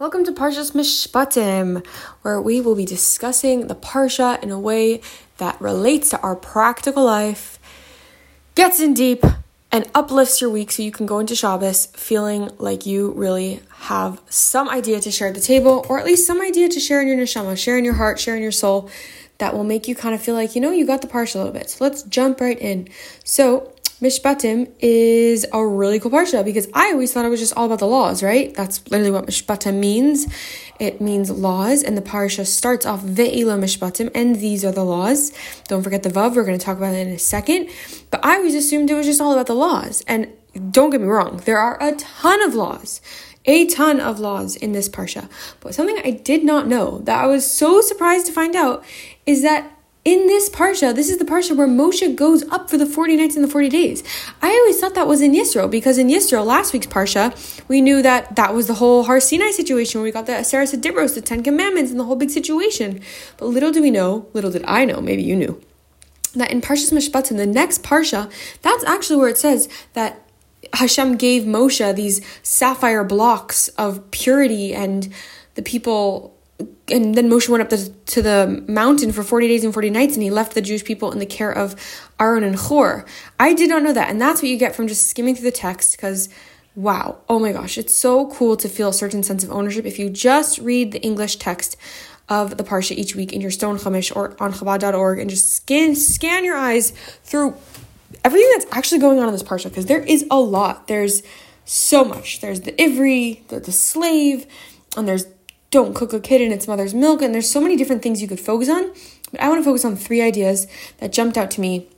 Welcome to Parshas Mishpatim, where we will be discussing the Parsha in a way that relates to our practical life, gets in deep, and uplifts your week so you can go into Shabbos feeling like you really have some idea to share at the table, or at least some idea to share in your neshama, share in your heart, share in your soul, that will make you kind of feel like, you know, you got the Parsha a little bit. So let's jump right in. So, Mishpatim is a really cool parsha because I always thought it was just all about the laws, right? That's literally what Mishpatim means. It means laws, and the parsha starts off Ve'ila Mishpatim, and these are the laws. Don't forget the Vav, we're going to talk about it in a second. But I always assumed it was just all about the laws. And don't get me wrong, there are a ton of laws a ton of laws in this parsha. But something I did not know that I was so surprised to find out is that in this parsha, this is the parsha where Moshe goes up for the 40 nights and the 40 days. I always thought that was in Yisro because in Yisro, last week's parsha, we knew that that was the whole Har Sinai situation where we got the Aseret Dibros, the Ten Commandments, and the whole big situation. But little do we know, little did I know, maybe you knew, that in Parshas Mishpatim, the next parsha, that's actually where it says that Hashem gave Moshe these sapphire blocks of purity and the people and then Moshe went up the, to the mountain for 40 days and 40 nights and he left the Jewish people in the care of Aaron and Hur. I did not know that. And that's what you get from just skimming through the text because wow, oh my gosh, it's so cool to feel a certain sense of ownership if you just read the English text of the Parsha each week in your Stone Chumash or on Chabad.org and just scan, scan your eyes through everything that's actually going on in this Parsha because there is a lot. There's so much. There's the Ivri, the, the slave, and there's don't cook a kid in its mother's milk. And there's so many different things you could focus on. But I want to focus on three ideas that jumped out to me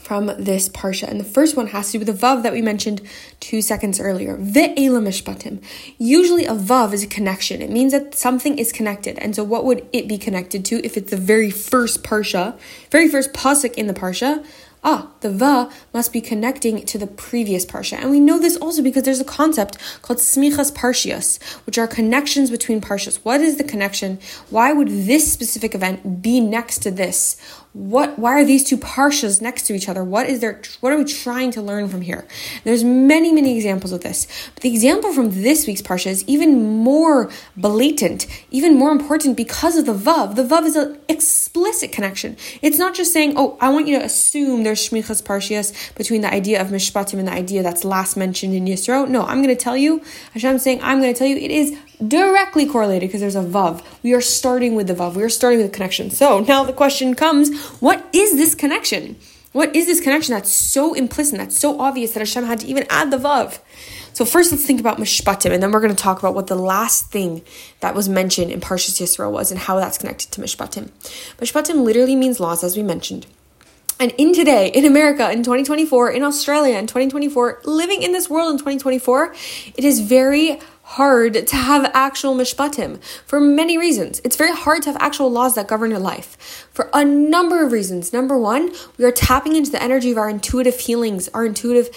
from this parsha. And the first one has to do with the vav that we mentioned two seconds earlier. Mishpatim. Usually a vav is a connection. It means that something is connected. And so what would it be connected to if it's the very first parsha, very first pasuk in the parsha? Ah, the vav must be connecting to the previous parsha. And we know this also because there's a concept called smichas parshias, which are connections between parshas. What is the connection? Why would this specific event be next to this? What why are these two parshas next to each other? What is there what are we trying to learn from here? There's many many examples of this. But the example from this week's parsha is even more blatant even more important because of the vav. The vav is an explicit connection. It's not just saying oh i want you to assume there's shmichas parshias between the idea of mishpatim and the idea that's last mentioned in yisro. No i'm going to tell you hashem saying i'm going to tell you it is directly correlated because there's a vav. We are starting with the vav. We are starting with the connection. So now the question comes: What is this connection? What is this connection that's so implicit, that's so obvious that Hashem had to even add the vav? So first, let's think about mishpatim, and then we're going to talk about what the last thing that was mentioned in Parshas Yisro was and how that's connected to mishpatim. Mishpatim literally means laws, as we mentioned. And in today, in America, in 2024, in Australia, in 2024, living in this world in 2024, it is very hard to have actual mishpatim for many reasons. It's very hard to have actual laws that govern your life for a number of reasons. Number one, we are tapping into the energy of our intuitive feelings, our intuitive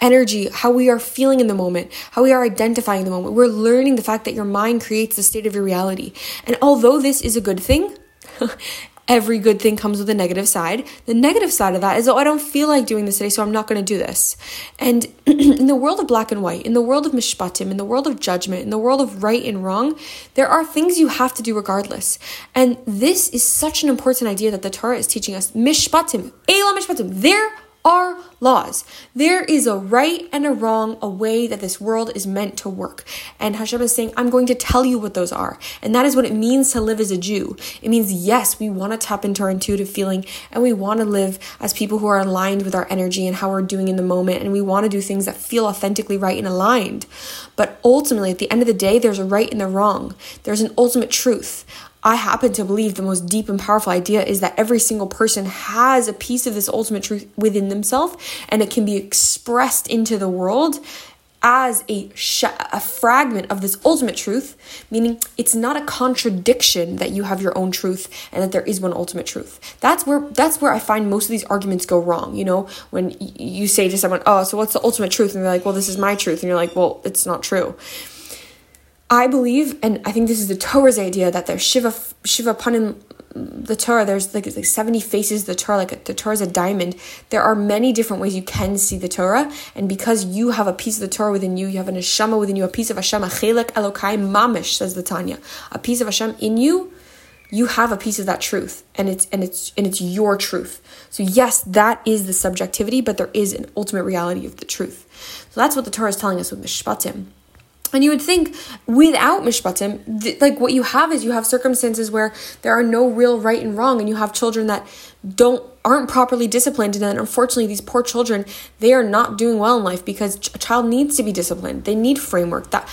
energy, how we are feeling in the moment, how we are identifying the moment. We're learning the fact that your mind creates the state of your reality. And although this is a good thing, every good thing comes with a negative side. The negative side of that is, oh, I don't feel like doing this today, so I'm not going to do this. And in the world of black and white, in the world of mishpatim, in the world of judgment, in the world of right and wrong, there are things you have to do regardless. And this is such an important idea that the Torah is teaching us. Mishpatim, Eila mishpatim, there are laws. There is a right and a wrong, a way that this world is meant to work. And Hashem is saying, I'm going to tell you what those are. And that is what it means to live as a Jew. It means, yes, we want to tap into our intuitive feeling and we want to live as people who are aligned with our energy and how we're doing in the moment. And we want to do things that feel authentically right and aligned. But ultimately, at the end of the day, there's a right and a wrong. There's an ultimate truth. I happen to believe the most deep and powerful idea is that every single person has a piece of this ultimate truth within themselves and it can be expressed into the world as a, sh- a fragment of this ultimate truth, meaning it's not a contradiction that you have your own truth and that there is one ultimate truth. That's where that's where I find most of these arguments go wrong. You know, when y- you say to someone, "Oh, so what's the ultimate truth?" and they're like, "Well, this is my truth," and you're like, "Well, it's not true." I believe, and I think this is the Torah's idea, that there's Shiva, Shiva Panim the Torah, there's like, like 70 faces the Torah, like the Torah is a diamond. There are many different ways you can see the Torah. And because you have a piece of the Torah within you, you have an neshama within you, a piece of Hashem, a chelek Elokai mamish, says the Tanya. A piece of Hashem in you, you have a piece of that truth and it's and it's and it's your truth so yes that is the subjectivity but there is an ultimate reality of the truth so that's what the torah is telling us with mishpatim and you would think without mishpatim, th- like what you have is you have circumstances where there are no real right and wrong, and you have children that don't aren't properly disciplined, and then unfortunately these poor children they are not doing well in life because a child needs to be disciplined. They need framework. That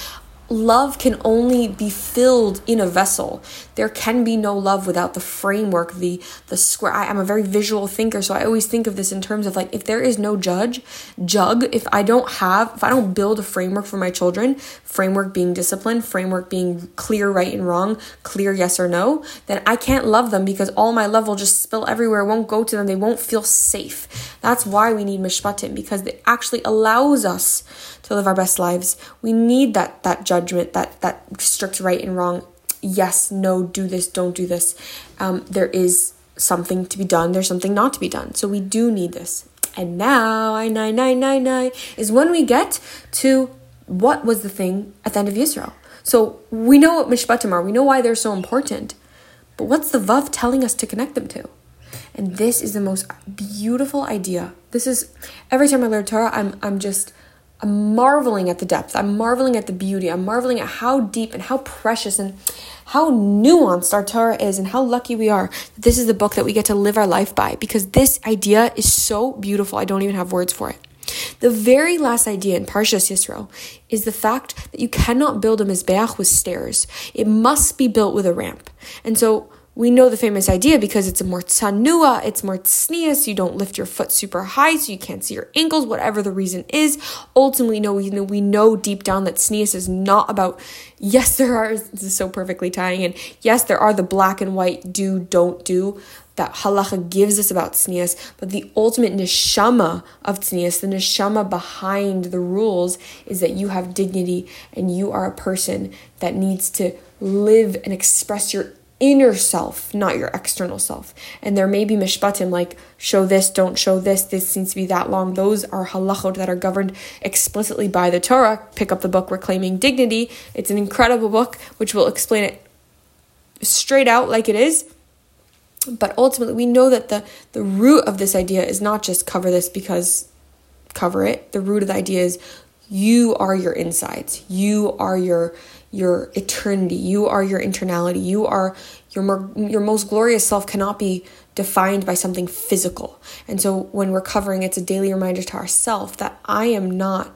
love can only be filled in a vessel. There can be no love without the framework, the the square. I, am a very visual thinker, so I always think of this in terms of like if there is no judge, jug, if I don't have, if I don't build a framework for my children, framework being discipline, framework being clear right and wrong, clear yes or no, then I can't love them because all my love will just spill everywhere, won't go to them, they won't feel safe. That's why we need mishpatim, because it actually allows us to live our best lives. We need that that judgment, that that strict right and wrong. Yes, no, do this, don't do this. Um, there is something to be done. There's something not to be done. So we do need this. And now, I nine nine nine nine is when we get to what was the thing at the end of Yisro. So we know what mishpatim are. We know why they're so important. But what's the vav telling us to connect them to? And this is the most beautiful idea. This is every time I learn Torah, I'm I'm just I'm marveling at the depth. I'm marveling at the beauty. I'm marveling at how deep and how precious and how nuanced our Torah is and how lucky we are that this is the book that we get to live our life by because this idea is so beautiful. I don't even have words for it. The very last idea in Parshas Yisro is the fact that you cannot build a Mizbeach with stairs. It must be built with a ramp. And so we know the famous idea because it's a more tsanua, it's more tznius, you don't lift your foot super high so you can't see your ankles, whatever the reason is. Ultimately, no, we know, we know deep down that tznius is not about, yes, there are, this is so perfectly tying in, yes, there are the black and white do, don't do, that halacha gives us about tznius, but the ultimate neshama of tznius, the neshama behind the rules, is that you have dignity and you are a person that needs to live and express your inner self, not your external self. And there may be mishpatim like show this, don't show this, this needs to be that long. Those are halachot that are governed explicitly by the Torah. Pick up the book Reclaiming Dignity. It's an incredible book which will explain it straight out like it is. But ultimately, we know that the, the root of this idea is not just cover this because cover it. The root of the idea is you are your insides. You are your your eternity. You are your internality. You are your more, your most glorious self cannot be defined by something physical. And so when we're covering, it's a daily reminder to ourselves that I am not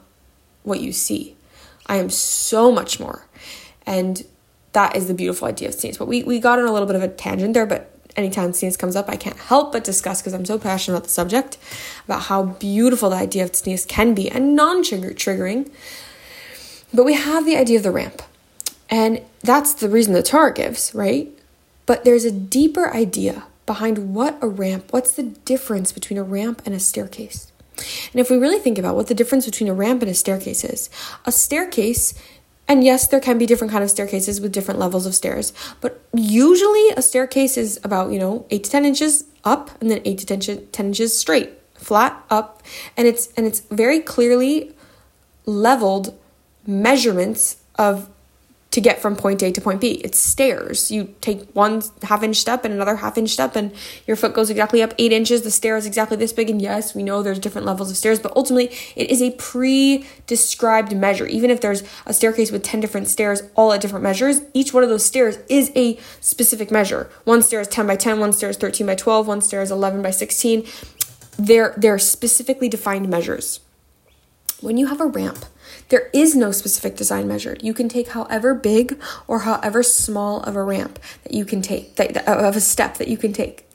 what you see. I am so much more. And that is the beautiful idea of tznius. But we, we got on a little bit of a tangent there, but anytime tznius comes up, I can't help but discuss because I'm so passionate about the subject, about how beautiful the idea of tznius can be and non triggering. But we have the idea of the ramp. And that's the reason the Torah gives, right? But there's a deeper idea behind what a ramp, what's the difference between a ramp and a staircase. And if we really think about what the difference between a ramp and a staircase is, a staircase, and yes, there can be different kind of staircases with different levels of stairs, but usually a staircase is about, you know, 8 to 10 inches up and then 8 to 10, 10 inches straight, flat up, and it's and it's very clearly leveled measurements of to get from point A to point B. It's stairs. You take one half inch step and another half inch step, and your foot goes exactly up eight inches. The stair is exactly this big. And yes, we know there's different levels of stairs, but ultimately it is a pre described measure. Even if there's a staircase with 10 different stairs, all at different measures, each one of those stairs is a specific measure. One stair is 10 by 10, one stair is 13 by 12, one stair is 11 by 16. They're, they're specifically defined measures. When you have a ramp, there is no specific design measured. You can take however big or however small of a ramp that you can take, that, that, of a step that you can take.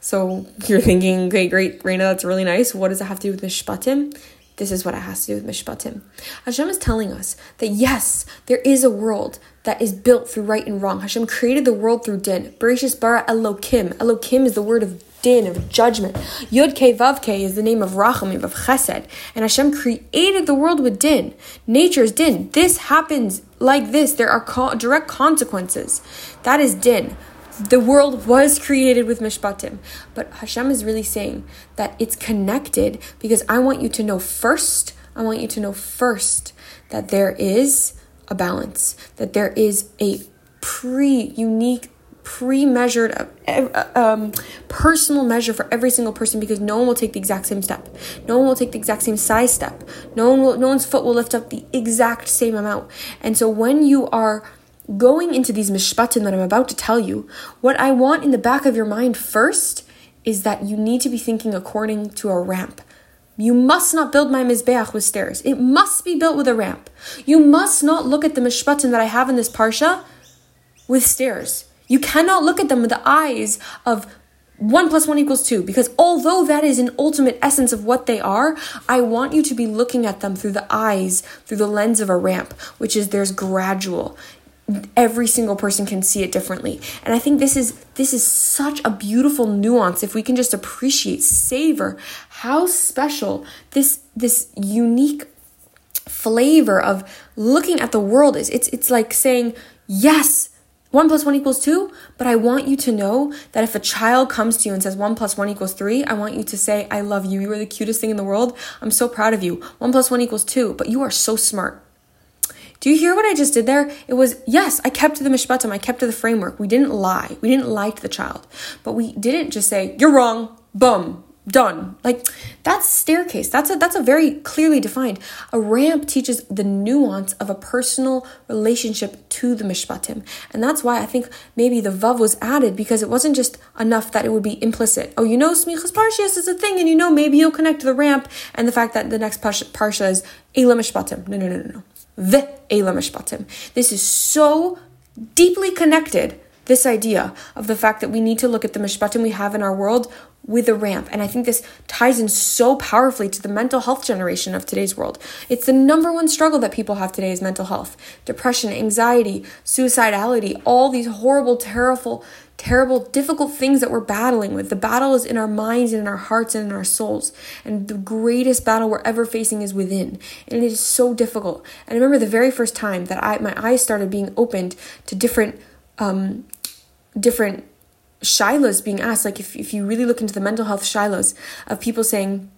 So you're thinking, okay, great, Raina, that's really nice. What does it have to do with Mishpatim? This is what it has to do with Mishpatim. Hashem is telling us that yes, there is a world that is built through right and wrong. Hashem created the world through din. Bereshis bara Elokim. Elokim is the word of din, of judgment. Yud Ke Vav Ke is the name of Rachamim, of Chesed. And Hashem created the world with din. Nature's din. This happens like this. There are co- direct consequences. That is din. The world was created with mishpatim. But Hashem is really saying that it's connected because I want you to know first, I want you to know first that there is a balance, that there is a pre unique pre-measured uh, um, personal measure for every single person because no one will take the exact same step. No one will take the exact same size step. No one will no one's foot will lift up the exact same amount. And so when you are going into these mishpatim that i'm about to tell you what i want in the back of your mind first is that you need to be thinking according to a ramp you must not build my mizbeach with stairs. It must be built with a ramp. You must not look at the mishpatim that I have in this parsha with stairs. You cannot look at them with the eyes of 1 plus 1 equals 2 because although that is an ultimate essence of what they are, I want you to be looking at them through the eyes, through the lens of a ramp, which is there's gradual. Every single person can see it differently. And I think this is this is such a beautiful nuance if we can just appreciate, savor how special this this unique flavor of looking at the world is. It's it's like saying, "Yes, 1 plus 1 equals 2, but I want you to know that if a child comes to you and says 1 plus 1 equals 3, I want you to say, I love you. You are the cutest thing in the world. I'm so proud of you. 1 plus 1 equals 2, but you are so smart. Do you hear what I just did there? It was, yes, I kept to the mishpatim, I kept to the framework. We didn't lie. We didn't lie to the child. But we didn't just say, you're wrong, boom, done. Like that's staircase. That's a that's a very clearly defined. A ramp teaches the nuance of a personal relationship to the mishpatim. And that's why i think maybe the vav was added because it wasn't just enough that it would be implicit. Oh you know smichas parshias is a thing and you know maybe you'll connect to the ramp and the fact that the next parsha, parsha is elam mishpatim. No no no no no the elam mishpatim this is so deeply connected this idea of the fact that we need to look at the mishpatim we have in our world with a ramp. And I think this ties in so powerfully to the mental health generation of today's world. It's the number one struggle that people have today is mental health. Depression, anxiety, suicidality, all these horrible, terrible, terrible, difficult things that we're battling with. The battle is in our minds and in our hearts and in our souls. And the greatest battle we're ever facing is within. And it is so difficult. And I remember the very first time that I my eyes started being opened to different um different shilas being asked, like if, if you really look into the mental health shilas of people saying,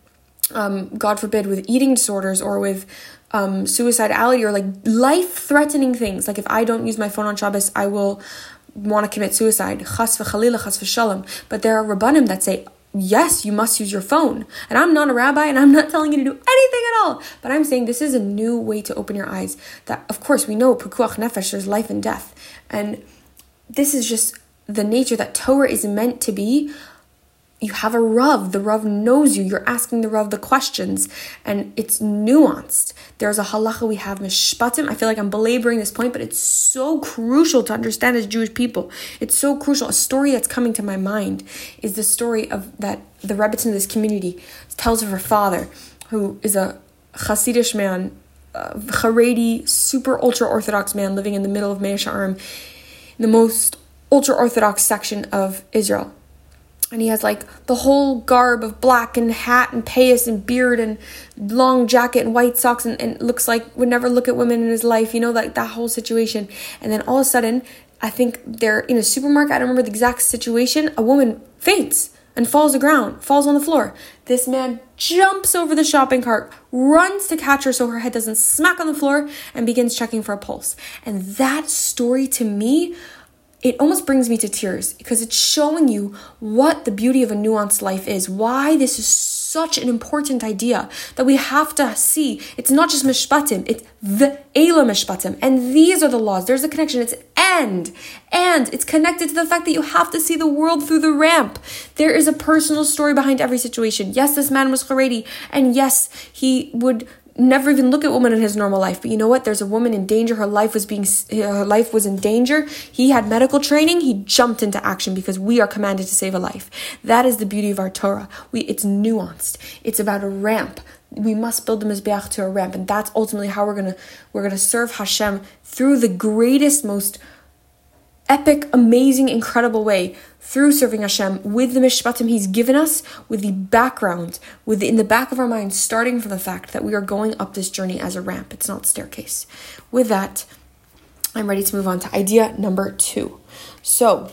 um, God forbid, with eating disorders or with um, suicidality or like life threatening things, like if I don't use my phone on Shabbos, I will want to commit suicide. Chas v'chalila, chas v'shalom. But there are rabbanim that say, yes, you must use your phone. And I'm not a rabbi and I'm not telling you to do anything at all. But I'm saying this is a new way to open your eyes. That, of course, we know pikuach nefesh, there's life and death. And this is just the nature that Torah is meant to be, you have a Rav. The Rav knows you. You're asking the Rav the questions, and it's nuanced. There's a halacha we have, mishpatim. I feel like I'm belaboring this point, but it's so crucial to understand as Jewish people. It's so crucial. A story that's coming to my mind is the story of that the Rebbetzin of this community tells of her father, who is a Hasidish man, a Haredi, super ultra Orthodox man living in the middle of Mea Shearim, the most ultra Orthodox section of Israel. And he has like the whole garb of black and hat and payas and beard and long jacket and white socks and, and looks like would never look at women in his life, you know, like that whole situation. And then all of a sudden, I think they're in a supermarket, I don't remember the exact situation, a woman faints and falls to ground, falls on the floor. This man jumps over the shopping cart, runs to catch her so her head doesn't smack on the floor, and begins checking for a pulse. And that story to me it almost brings me to tears because it's showing you what the beauty of a nuanced life is, why this is such an important idea that we have to see. It's not just mishpatim, it's the ela mishpatim. And these are the laws. There's a connection. It's and. And it's connected to the fact that you have to see the world through the ramp. There is a personal story behind every situation. Yes, this man was Haredi, and yes, he would never even look at women in his normal life. But you know what? There's a woman in danger. Her life was being her life was in danger. He had medical training. He jumped into action because we are commanded to save a life. That is the beauty of our Torah. We it's nuanced. It's about a ramp. We must build the mizbeach to a ramp, and that's ultimately how we're gonna we're gonna serve Hashem through the greatest, most epic, amazing, incredible way through serving Hashem with the mishpatim He's given us, with the background, with the, in the back of our minds, starting from the fact that we are going up this journey as a ramp. It's not staircase. With that, I'm ready to move on to idea number two. So,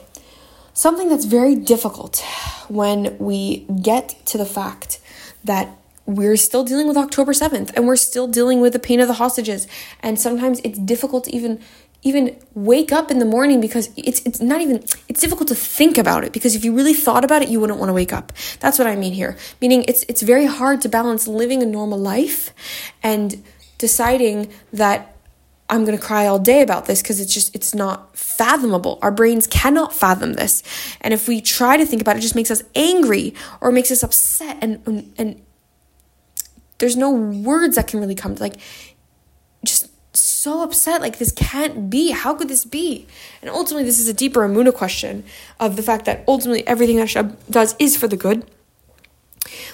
something that's very difficult when we get to the fact that we're still dealing with October 7th and we're still dealing with the pain of the hostages. And sometimes it's difficult to even even wake up in the morning because it's it's not even it's difficult to think about it because if you really thought about it you wouldn't want to wake up. That's what I mean here. Meaning it's it's very hard to balance living a normal life and deciding that I'm going to cry all day about this because it's just it's not fathomable. Our brains cannot fathom this. And if we try to think about it, it just makes us angry or makes us upset and and, and there's no words that can really come like just so upset like this can't be how could this be and ultimately this is a deeper emunah question of the fact that ultimately everything Hashem does is for the good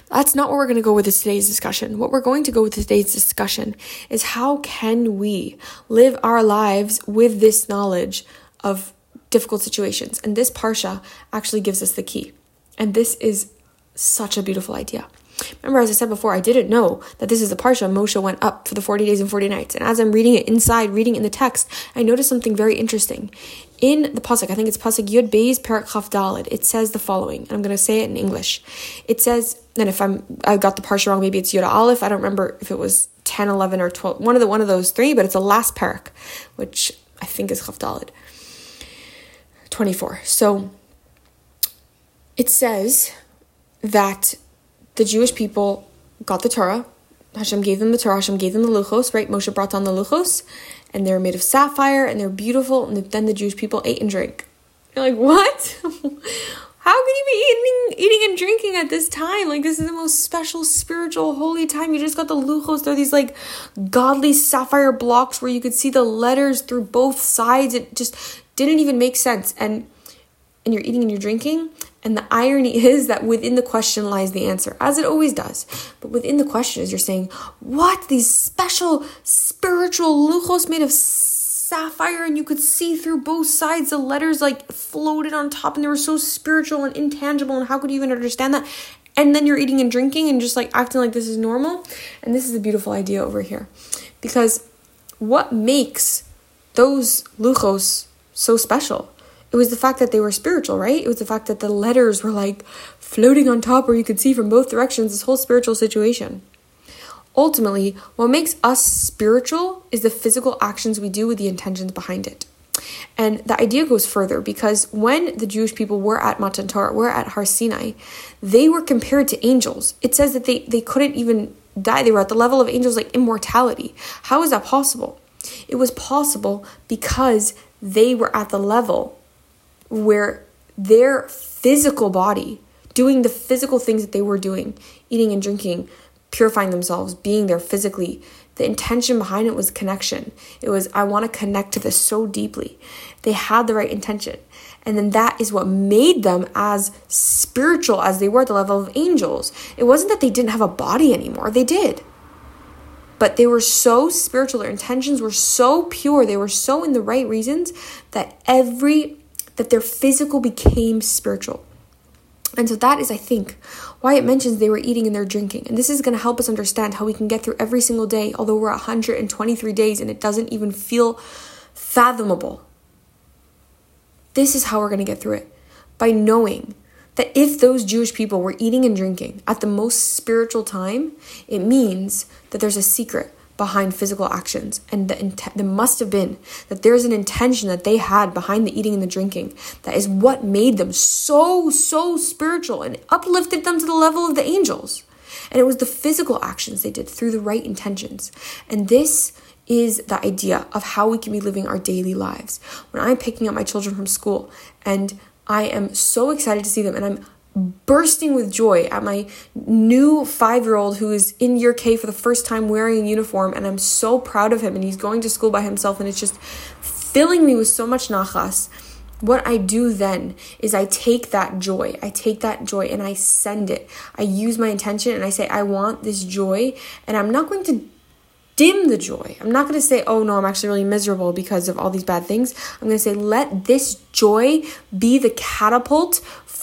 that's not where we're going to go with today's discussion. What we're going to go with today's discussion is how can we live our lives with this knowledge of difficult situations? And this parsha actually gives us the key. And this is such a beautiful idea. Remember, as I said before, I didn't know that this is the parsha Moshe went up for the 40 days and 40 nights. And as I'm reading it inside, reading in the text, I noticed something very interesting. In the pasuk, I think it's pasuk Yud Beis Perak Chaf it says the following, and I'm going to say it in English. It says, and if I'm I got the parsha wrong, maybe it's Yud Aleph. I don't remember if it was 10, 11, or 12, one of the one of those three, but it's the last parak, which I think is Chaf Dalid. 24. So it says that the Jewish people got the Torah. Hashem gave them the Torah. Hashem gave them the luchos, right? Moshe brought down the luchos, and they're made of sapphire, and they're beautiful. And then the Jewish people ate and drank. You're like, what? How can you be eating, eating and drinking at this time? Like this is the most special, spiritual, holy time. You just got the luchos. They're these like godly sapphire blocks where you could see the letters through both sides. It just didn't even make sense. And and you're eating and you're drinking, and the irony is that within the question lies the answer, as it always does. But within the question is you're saying, what? These special spiritual luchos made of sapphire, and you could see through both sides. The letters like floated on top, and they were so spiritual and intangible. And how could you even understand that? And then you're eating and drinking and just like acting like this is normal. And this is a beautiful idea over here. Because what makes those luchos so special? It was the fact that they were spiritual, right? It was the fact that the letters were like floating on top where you could see from both directions this whole spiritual situation. Ultimately, what makes us spiritual is the physical actions we do with the intentions behind it. And the idea goes further because when the Jewish people were at Matan Torah, were at Har Sinai, they were compared to angels. It says that they, they couldn't even die. They were at the level of angels like immortality. How is that possible? It was possible because they were at the level where their physical body, doing the physical things that they were doing, eating and drinking, purifying themselves, being there physically, the intention behind it was connection. It was, I want to connect to this so deeply. They had the right intention. And then that is what made them as spiritual as they were at the level of angels. It wasn't that they didn't have a body anymore, they did. But they were so spiritual, their intentions were so pure, they were so in the right reasons that every that their physical became spiritual. And so that is, I think, why it mentions they were eating and they're drinking. And this is going to help us understand how we can get through every single day, although we're 123 days and it doesn't even feel fathomable. This is how we're going to get through it by knowing that if those Jewish people were eating and drinking at the most spiritual time, it means that there's a secret behind physical actions. And the int- there must have been that there's an intention that they had behind the eating and the drinking that is what made them so, so spiritual and uplifted them to the level of the angels. And it was the physical actions they did through the right intentions. And this is the idea of how we can be living our daily lives. When I'm picking up my children from school and I am so excited to see them and I'm bursting with joy at my new five year old who is in year K for the first time wearing a uniform, and I'm so proud of him. And he's going to school by himself, and it's just filling me with so much nachas. What I do then is I take that joy, I take that joy and I send it. I use my intention and I say, I want this joy, and I'm not going to dim the joy. I'm not going to say, oh no, I'm actually really miserable because of all these bad things. I'm going to say, let this joy be the catapult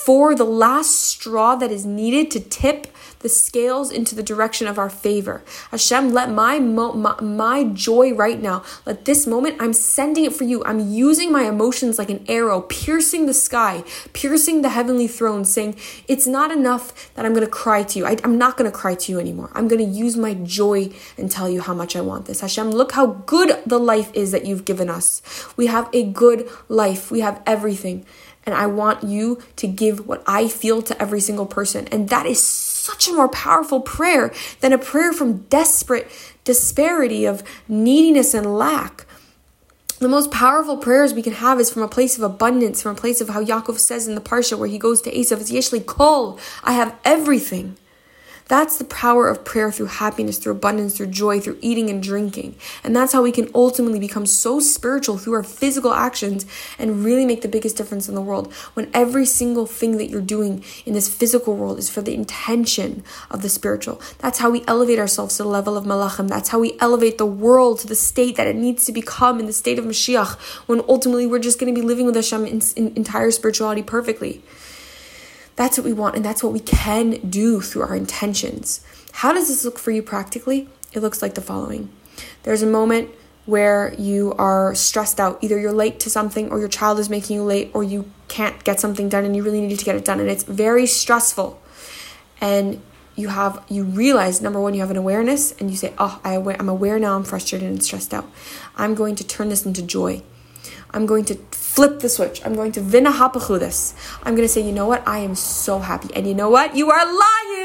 for the last straw that is needed to tip the scales into the direction of our favor. Hashem, let my, mo- my, my joy right now, let this moment, I'm sending it for you. I'm using my emotions like an arrow, piercing the sky, piercing the heavenly throne, saying, It's not enough that I'm going to cry to you. I, I'm not going to cry to you anymore. I'm going to use my joy and tell you how much I want this. Hashem, look how good the life is that you've given us. We have a good life, we have everything. And I want you to give what I feel to every single person. And that is such a more powerful prayer than a prayer from desperate disparity of neediness and lack. The most powerful prayers we can have is from a place of abundance, from a place of how Yaakov says in the Parsha where he goes to Esav, it's Yeshli Kol, I have everything. That's the power of prayer through happiness, through abundance, through joy, through eating and drinking. And that's how we can ultimately become so spiritual through our physical actions and really make the biggest difference in the world. When every single thing that you're doing in this physical world is for the intention of the spiritual. That's how we elevate ourselves to the level of Malachim. That's how we elevate the world to the state that it needs to become in the state of Mashiach, when ultimately we're just going to be living with Hashem in, in entire spirituality perfectly. That's what we want, and that's what we can do through our intentions. How does this look for you practically? It looks like the following there's a moment where you are stressed out. Either you're late to something, or your child is making you late, or you can't get something done and you really need to get it done, and it's very stressful. And you have you realize number one you have an awareness and you say oh I, i'm aware now i'm frustrated and stressed out i'm going to turn this into joy I'm going to flip the switch. I'm going to vinahapachu this. I'm going to say, you know what? I am so happy. And you know what? You are lying.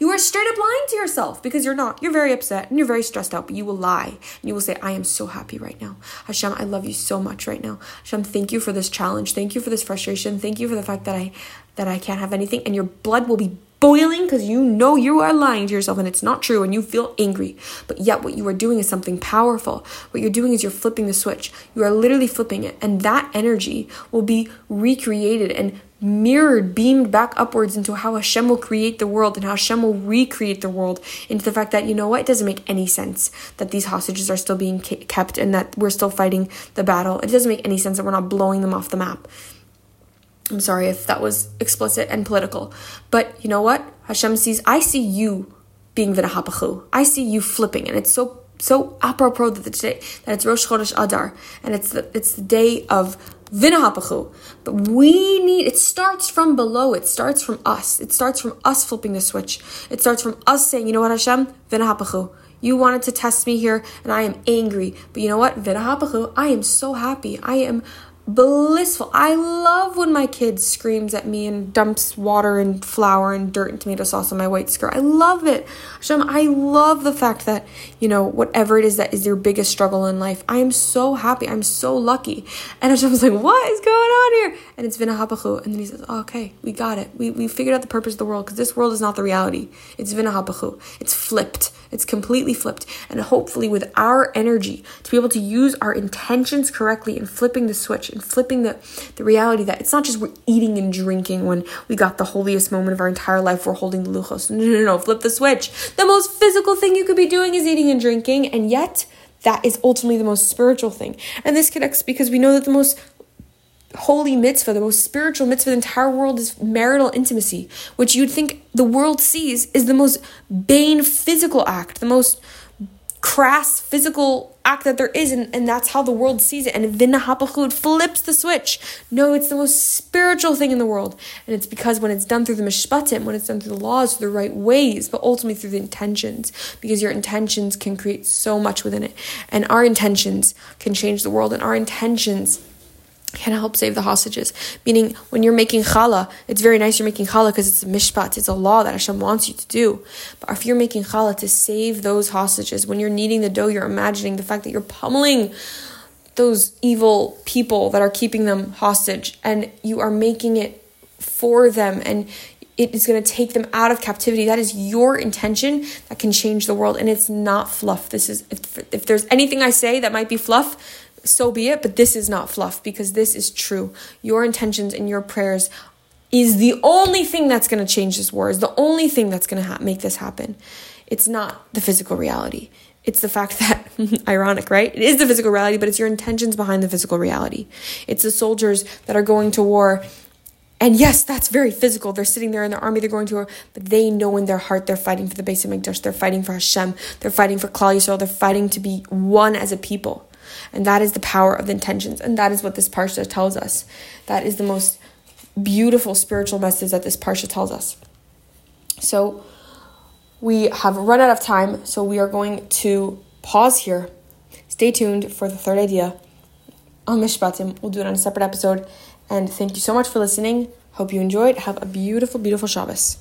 You are straight up lying to yourself because you're not. You're very upset and you're very stressed out, but you will lie. And you will say, I am so happy right now. Hashem, I love you so much right now. Hashem, thank you for this challenge. Thank you for this frustration. Thank you for the fact that I that I can't have anything. And your blood will be boiling because you know you are lying to yourself and it's not true and you feel angry. But yet, what you are doing is something powerful. What you're doing is you're flipping the switch. You are literally flipping it, and that energy will be recreated and mirrored, beamed back upwards into how Hashem will create the world and how Hashem will recreate the world into the fact that, you know what, it doesn't make any sense that these hostages are still being kept and that we're still fighting the battle. It doesn't make any sense that we're not blowing them off the map. I'm sorry if that was explicit and political. But you know what? Hashem sees, I see you being v'nahapachu. I see you flipping, and it's so so apropos that today that it's Rosh Chodesh Adar, and it's the it's the day of v'nahapachu. But we need it starts from below. It starts from us. It starts from us flipping the switch. It starts from us saying, you know what, Hashem, v'nahapachu. You wanted to test me here, and I am angry. But you know what? V'nahapachu. I am so happy. I am blissful. I love when my kid screams at me and dumps water and flour and dirt and tomato sauce on my white skirt. I love it. Hashem, I love the fact that, you know, whatever it is that is your biggest struggle in life, I am so happy. I'm so lucky. And Hashem's like, what is going on here? And it's Vinahapachu. And then he says, oh, okay, we got it. We, we figured out the purpose of the world because this world is not the reality. It's Vinahapachu. It's flipped. It's completely flipped. And hopefully with our energy to be able to use our intentions correctly in flipping the switch and flipping the, the reality that it's not just we're eating and drinking when we got the holiest moment of our entire life, we're holding the luchos. No, no, no, flip the switch. The most physical thing you could be doing is eating and drinking, and yet that is ultimately the most spiritual thing. And this connects because we know that the most holy mitzvah, the most spiritual mitzvah the entire world is marital intimacy, which you'd think the world sees is the most bane physical act, the most crass physical act that there is, and, and that's how the world sees it. And Vinahapachu flips the switch. No, it's the most spiritual thing in the world. And it's because when it's done through the mishpatim, when it's done through the laws, through the right ways, but ultimately through the intentions, because your intentions can create so much within it. And our intentions can change the world, and our intentions can help save the hostages. Meaning, when you're making challah, it's very nice you're making challah because it's a mishpat, it's a law that Hashem wants you to do. But if you're making challah to save those hostages, when you're kneading the dough, you're imagining the fact that you're pummeling those evil people that are keeping them hostage, and you are making it for them, and it is going to take them out of captivity. That is your intention that can change the world, and it's not fluff. This is if, if there's anything I say that might be fluff so be it, but this is not fluff because this is true. Your intentions and your prayers is the only thing that's going to change this war, is the only thing that's going to ha- make this happen. It's not the physical reality. It's the fact that Ironic, right? It is the physical reality, but it's your intentions behind the physical reality. It's the soldiers that are going to war. And yes, that's very physical. They're sitting there in their army, they're going to war, but they know in their heart they're fighting for the Beis of HaMikdash, they're fighting for Hashem, they're fighting for Klal Yisrael, they're fighting to be one as a people. And that is the power of the intentions. And that is what this parsha tells us. That is the most beautiful spiritual message that this parsha tells us. So we have run out of time, so we are going to pause here. Stay tuned for the third idea on Mishpatim. We'll do it on a separate episode. And thank you so much for listening. Hope you enjoyed. Have a beautiful, beautiful Shabbos.